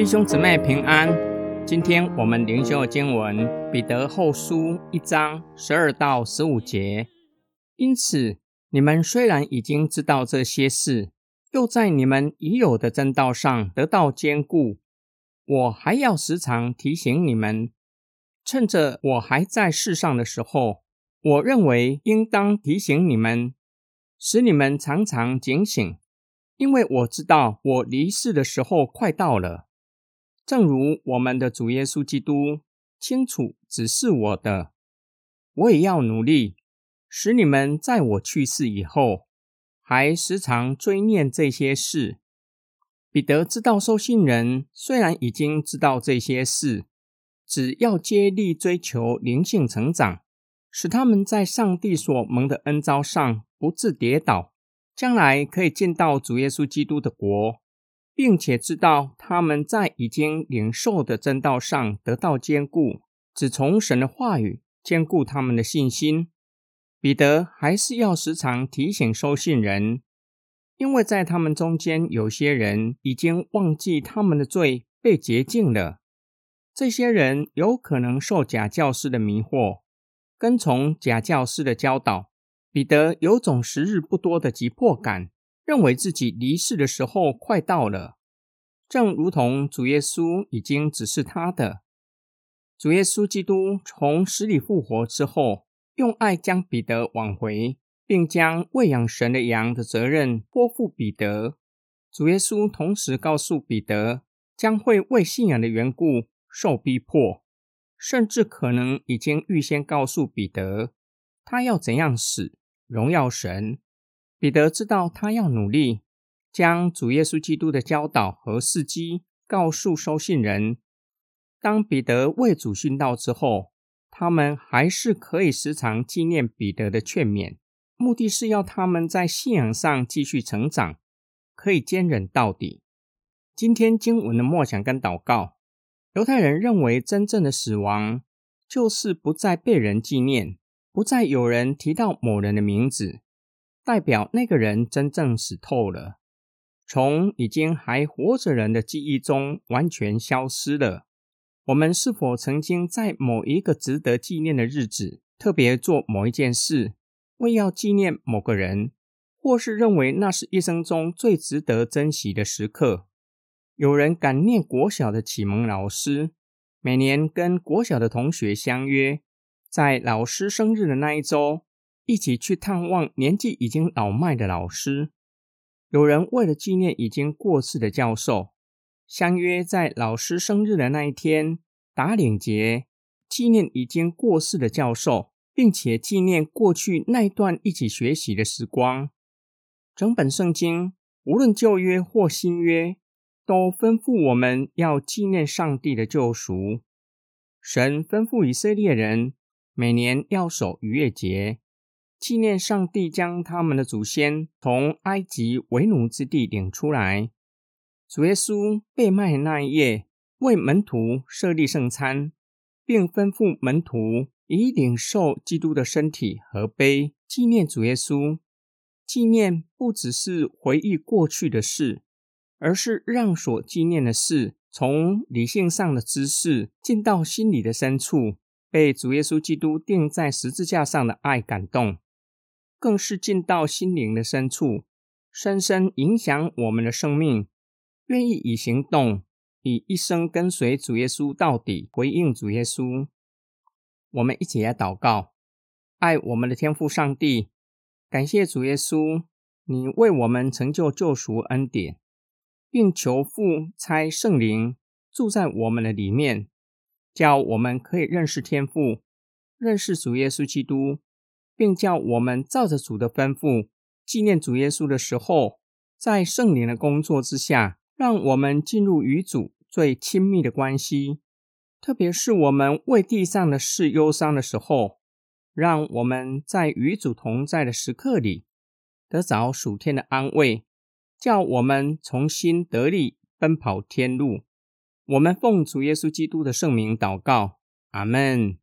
弟兄姊妹平安。今天我们灵修的经文《彼得后书》一章十二到十五节。因此，你们虽然已经知道这些事，又在你们已有的正道上得到坚固，我还要时常提醒你们。趁着我还在世上的时候，我认为应当提醒你们，使你们常常警醒，因为我知道我离世的时候快到了。正如我们的主耶稣基督清楚指示我的，我也要努力，使你们在我去世以后，还时常追念这些事。彼得知道收信人虽然已经知道这些事，只要接力追求灵性成长，使他们在上帝所蒙的恩招上不致跌倒，将来可以见到主耶稣基督的国。并且知道他们在已经领受的真道上得到坚固，只从神的话语坚固他们的信心。彼得还是要时常提醒收信人，因为在他们中间有些人已经忘记他们的罪被洁净了。这些人有可能受假教师的迷惑，跟从假教师的教导。彼得有种时日不多的急迫感。认为自己离世的时候快到了，正如同主耶稣已经指示他的。主耶稣基督从死里复活之后，用爱将彼得挽回，并将喂养神的羊的责任托付彼得。主耶稣同时告诉彼得，将会为信仰的缘故受逼迫，甚至可能已经预先告诉彼得，他要怎样死，荣耀神。彼得知道他要努力将主耶稣基督的教导和事迹告诉收信人。当彼得为主殉道之后，他们还是可以时常纪念彼得的劝勉，目的是要他们在信仰上继续成长，可以坚忍到底。今天经文的默想跟祷告，犹太人认为真正的死亡就是不再被人纪念，不再有人提到某人的名字。代表那个人真正死透了，从已经还活着人的记忆中完全消失了。我们是否曾经在某一个值得纪念的日子，特别做某一件事，为要纪念某个人，或是认为那是一生中最值得珍惜的时刻？有人感念国小的启蒙老师，每年跟国小的同学相约，在老师生日的那一周。一起去探望年纪已经老迈的老师。有人为了纪念已经过世的教授，相约在老师生日的那一天打领结，纪念已经过世的教授，并且纪念过去那段一起学习的时光。整本圣经，无论旧约或新约，都吩咐我们要纪念上帝的救赎。神吩咐以色列人每年要守逾越节。纪念上帝将他们的祖先从埃及为奴之地领出来。主耶稣被卖那一夜，为门徒设立圣餐，并吩咐门徒以领受基督的身体和杯纪念主耶稣。纪念不只是回忆过去的事，而是让所纪念的事从理性上的知识进到心里的深处，被主耶稣基督钉在十字架上的爱感动。更是进到心灵的深处，深深影响我们的生命。愿意以行动，以一生跟随主耶稣到底，回应主耶稣。我们一起来祷告：爱我们的天父上帝，感谢主耶稣，你为我们成就救赎恩典，并求父差圣灵住在我们的里面，叫我们可以认识天父，认识主耶稣基督。并叫我们照着主的吩咐纪念主耶稣的时候，在圣灵的工作之下，让我们进入与主最亲密的关系。特别是我们为地上的事忧伤的时候，让我们在与主同在的时刻里得着属天的安慰，叫我们重新得力奔跑天路。我们奉主耶稣基督的圣名祷告，阿门。